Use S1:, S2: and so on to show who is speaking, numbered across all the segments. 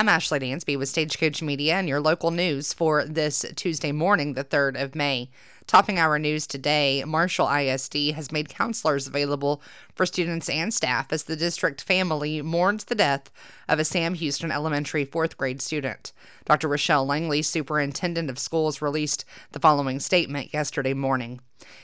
S1: I'm Ashley Dansby with Stagecoach Media and your local news for this Tuesday morning, the 3rd of May. Topping our news today, Marshall ISD has made counselors available for students and staff as the district family mourns the death of a Sam Houston Elementary fourth grade student. Dr. Rochelle Langley, superintendent of schools, released the following statement yesterday morning.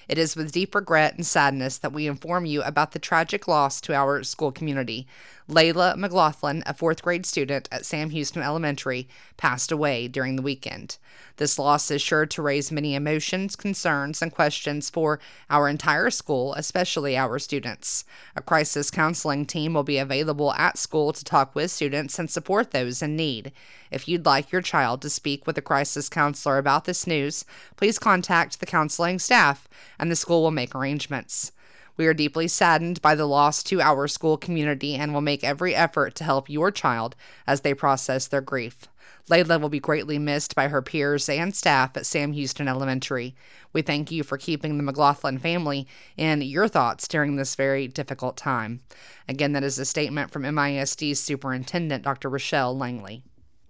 S1: It is with deep regret and sadness that we inform you about the tragic loss to our school community. Layla McLaughlin, a fourth grade student at Sam Houston Elementary, passed away during the weekend. This loss is sure to raise many emotions, concerns, and questions for our entire school, especially our students. A crisis counseling team will be available at school to talk with students and support those in need. If you'd like your child to speak with a crisis counselor about this news, please contact the counseling staff and the school will make arrangements. We are deeply saddened by the loss to our school community and will make every effort to help your child as they process their grief. Layla will be greatly missed by her peers and staff at Sam Houston Elementary. We thank you for keeping the McLaughlin family in your thoughts during this very difficult time. Again, that is a statement from MISD's Superintendent, Dr. Rochelle Langley.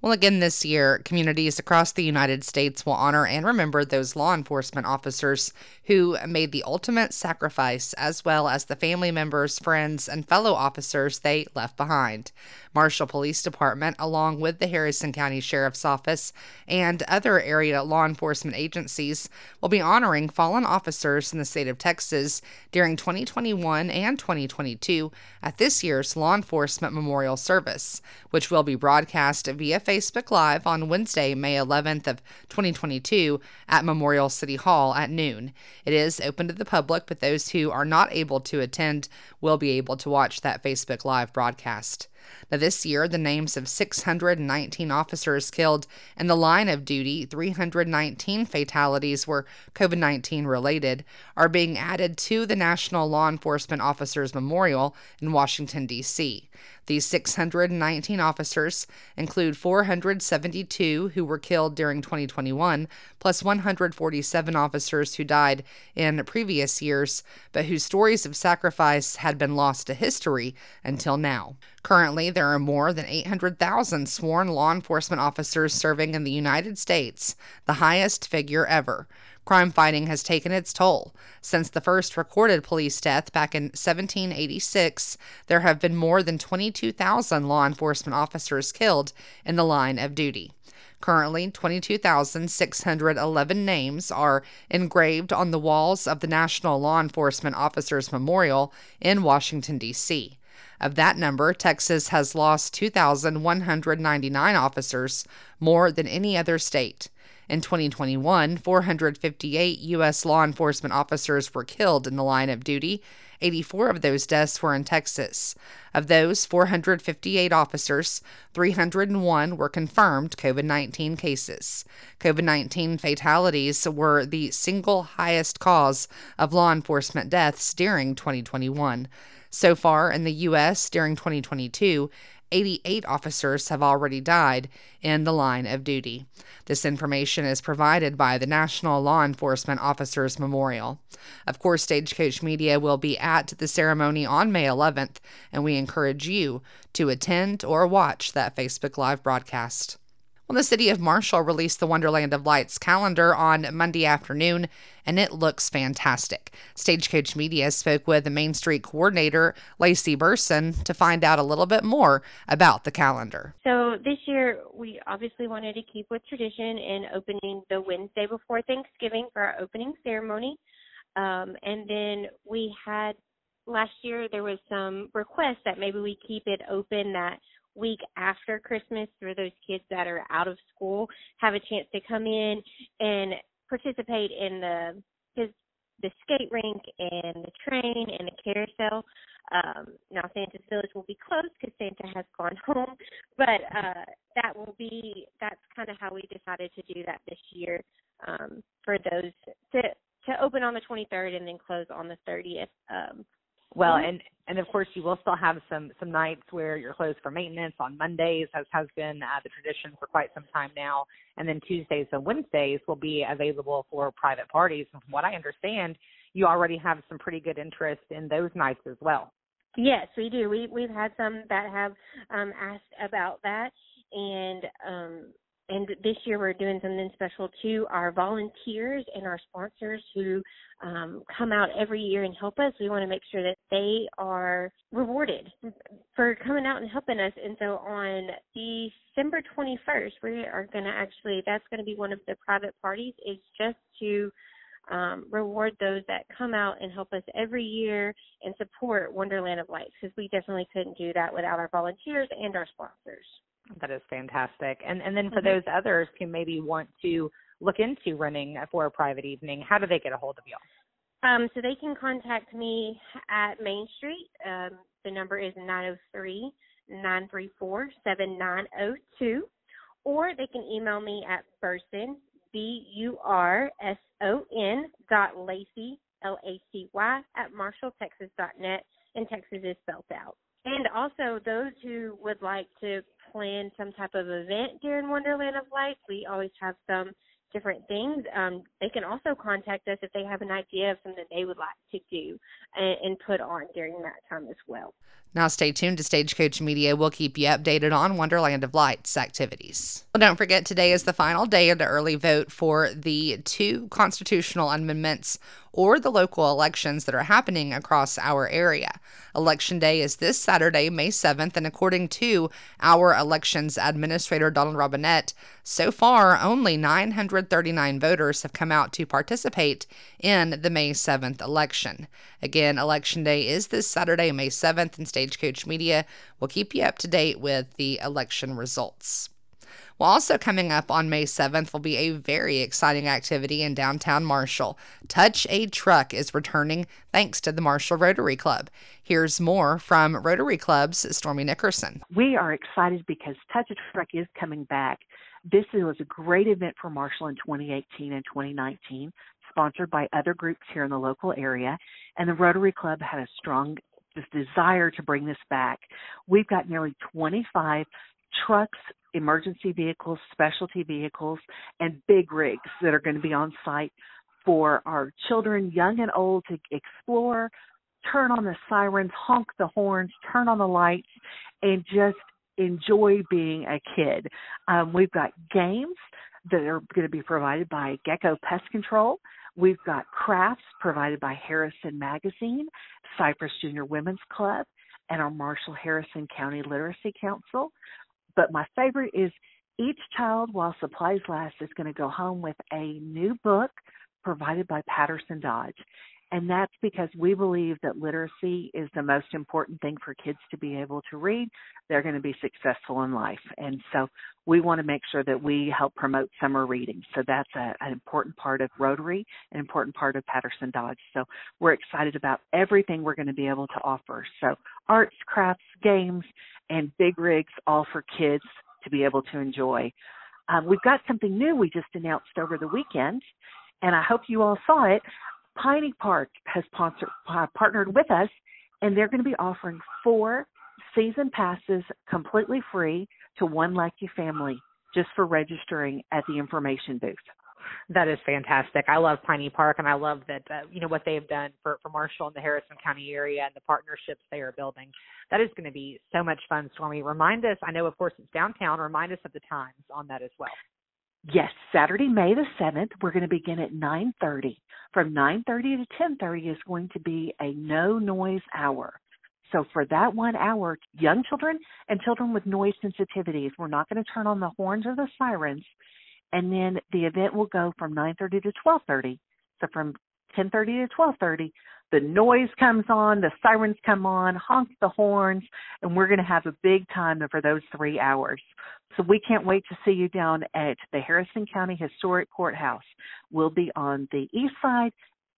S1: Well, again this year, communities across the United States will honor and remember those law enforcement officers who made the ultimate sacrifice, as well as the family members, friends, and fellow officers they left behind. Marshall Police Department, along with the Harrison County Sheriff's Office and other area law enforcement agencies, will be honoring fallen officers in the state of Texas during 2021 and 2022 at this year's Law Enforcement Memorial Service, which will be broadcast via Facebook Live on Wednesday, May 11th of 2022 at Memorial City Hall at noon. It is open to the public, but those who are not able to attend will be able to watch that Facebook Live broadcast. Now, this year, the names of 619 officers killed in the line of duty, 319 fatalities were COVID 19 related, are being added to the National Law Enforcement Officers Memorial in Washington, D.C. These 619 officers include 472 who were killed during 2021, plus 147 officers who died in previous years, but whose stories of sacrifice had been lost to history until now. Currently, there are more than 800,000 sworn law enforcement officers serving in the United States, the highest figure ever. Crime fighting has taken its toll. Since the first recorded police death back in 1786, there have been more than 22,000 law enforcement officers killed in the line of duty. Currently, 22,611 names are engraved on the walls of the National Law Enforcement Officers Memorial in Washington, D.C. Of that number, Texas has lost 2,199 officers, more than any other state. In 2021, 458 U.S. law enforcement officers were killed in the line of duty. 84 of those deaths were in Texas. Of those 458 officers, 301 were confirmed COVID 19 cases. COVID 19 fatalities were the single highest cause of law enforcement deaths during 2021. So far in the U.S. during 2022, 88 officers have already died in the line of duty. This information is provided by the National Law Enforcement Officers Memorial. Of course, Stagecoach Media will be at the ceremony on May 11th, and we encourage you to attend or watch that Facebook Live broadcast. Well, the city of Marshall released the Wonderland of Lights calendar on Monday afternoon, and it looks fantastic. Stagecoach Media spoke with the Main Street coordinator, Lacy Burson, to find out a little bit more about the calendar.
S2: So this year, we obviously wanted to keep with tradition in opening the Wednesday before Thanksgiving for our opening ceremony. Um, and then we had last year, there was some requests that maybe we keep it open that week after Christmas for those kids that are out of school have a chance to come in and participate in the his the skate rink and the train and the carousel. Um, now Santa's Village will be closed because Santa has gone home, but uh, that will be that's kind of how we decided to do that this year um, for those to to open on the 23rd and then close on the 30th. Um,
S3: well, mm-hmm. and and of course you will still have some some nights where you're closed for maintenance on Mondays, as has been uh, the tradition for quite some time now. And then Tuesdays and Wednesdays will be available for private parties. And from what I understand, you already have some pretty good interest in those nights as well.
S2: Yes, we do. We we've had some that have um, asked about that, and um, and this year we're doing something special too. Our volunteers and our sponsors who um, come out every year and help us, we want to make sure that they are rewarded for coming out and helping us. And so on December 21st, we are going to actually, that's going to be one of the private parties, is just to um, reward those that come out and help us every year and support Wonderland of Lights because we definitely couldn't do that without our volunteers and our sponsors.
S3: That is fantastic. And and then for mm-hmm. those others who maybe want to look into running for a private evening, how do they get a hold of you?
S2: Um, so they can contact me at Main Street. Um, the number is 903 934 7902. Or they can email me at Burson, B U R S O N dot Lacy, L A C Y, at marshalltexas.net. And Texas is spelled out. And also, those who would like to plan some type of event during Wonderland of Lights, we always have some different things. Um, they can also contact us if they have an idea of something they would like to do and, and put on during that time as well.
S1: Now, stay tuned to Stagecoach Media. We'll keep you updated on Wonderland of Lights activities. Well, don't forget, today is the final day of the early vote for the two constitutional amendments or the local elections that are happening across our area. Election day is this Saturday, May 7th, and according to our elections administrator, Donald Robinette, so far only 939 voters have come out to participate in the May 7th election. Again, election day is this Saturday, May 7th, and Stagecoach Media will keep you up to date with the election results. Well, also coming up on May 7th will be a very exciting activity in downtown Marshall. Touch a Truck is returning thanks to the Marshall Rotary Club. Here's more from Rotary Club's Stormy Nickerson.
S4: We are excited because Touch a Truck is coming back. This was a great event for Marshall in 2018 and 2019, sponsored by other groups here in the local area, and the Rotary Club had a strong desire to bring this back. We've got nearly 25 trucks, emergency vehicles, specialty vehicles, and big rigs that are going to be on site for our children, young and old, to explore, turn on the sirens, honk the horns, turn on the lights, and just enjoy being a kid. Um, we've got games that are going to be provided by Gecko Pest Control. We've got crafts provided by Harrison Magazine, Cypress Junior Women's Club, and our Marshall Harrison County Literacy Council. But my favorite is each child, while supplies last, is going to go home with a new book provided by Patterson Dodge. And that's because we believe that literacy is the most important thing for kids to be able to read. They're going to be successful in life. And so we want to make sure that we help promote summer reading. So that's a, an important part of Rotary, an important part of Patterson Dodge. So we're excited about everything we're going to be able to offer. So arts, crafts, games, and big rigs all for kids to be able to enjoy. Um, we've got something new we just announced over the weekend, and I hope you all saw it. Piney Park has sponsor, uh, partnered with us, and they're going to be offering four season passes completely free to one lucky family just for registering at the information booth.
S3: That is fantastic. I love Piney Park, and I love that uh, you know what they've done for for Marshall and the Harrison County area and the partnerships they are building. That is going to be so much fun, Stormy. Remind us. I know, of course, it's downtown. Remind us of the times on that as well.
S4: Yes, Saturday, May the 7th, we're going to begin at 9:30. From 9:30 to 10:30 is going to be a no noise hour. So for that 1 hour, young children and children with noise sensitivities, we're not going to turn on the horns or the sirens. And then the event will go from 9:30 to 12:30. So from 10:30 to 12:30, the noise comes on, the sirens come on, honk the horns, and we're going to have a big time over those three hours. So we can't wait to see you down at the Harrison County Historic Courthouse. We'll be on the east side,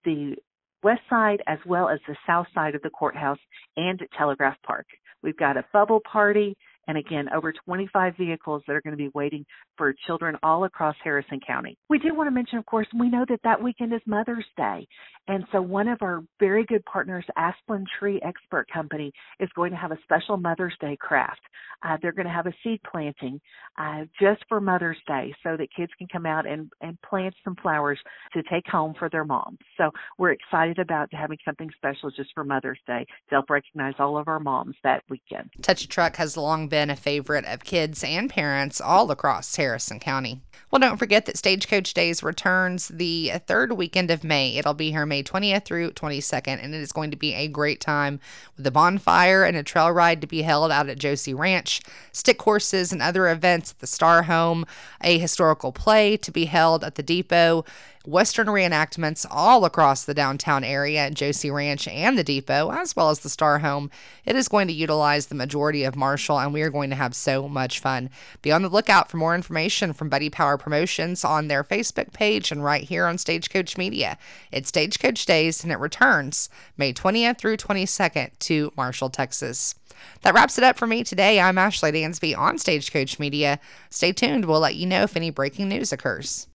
S4: the west side, as well as the south side of the courthouse and at Telegraph Park. We've got a bubble party and again, over 25 vehicles that are going to be waiting for children all across Harrison County. We do want to mention, of course, we know that that weekend is Mother's Day. And so one of our very good partners, Asplundh Tree Expert Company, is going to have a special Mother's Day craft. Uh, they're going to have a seed planting uh, just for Mother's Day so that kids can come out and, and plant some flowers to take home for their moms. So we're excited about having something special just for Mother's Day to help recognize all of our moms that weekend.
S1: Touch a Truck has long been been a favorite of kids and parents all across Harrison County. Well, don't forget that Stagecoach Days returns the third weekend of May. It'll be here May 20th through 22nd, and it is going to be a great time with a bonfire and a trail ride to be held out at Josie Ranch, stick horses and other events at the Starr Home, a historical play to be held at the Depot, Western reenactments all across the downtown area at Josie Ranch and the Depot, as well as the Starr Home. It is going to utilize the majority of Marshall, and we are going to have so much fun. Be on the lookout for more information from Buddy Power Promotions on their Facebook page and right here on Stagecoach Media. It's Stagecoach Days, and it returns May 20th through 22nd to Marshall, Texas. That wraps it up for me today. I'm Ashley Dansby on Stagecoach Media. Stay tuned. We'll let you know if any breaking news occurs.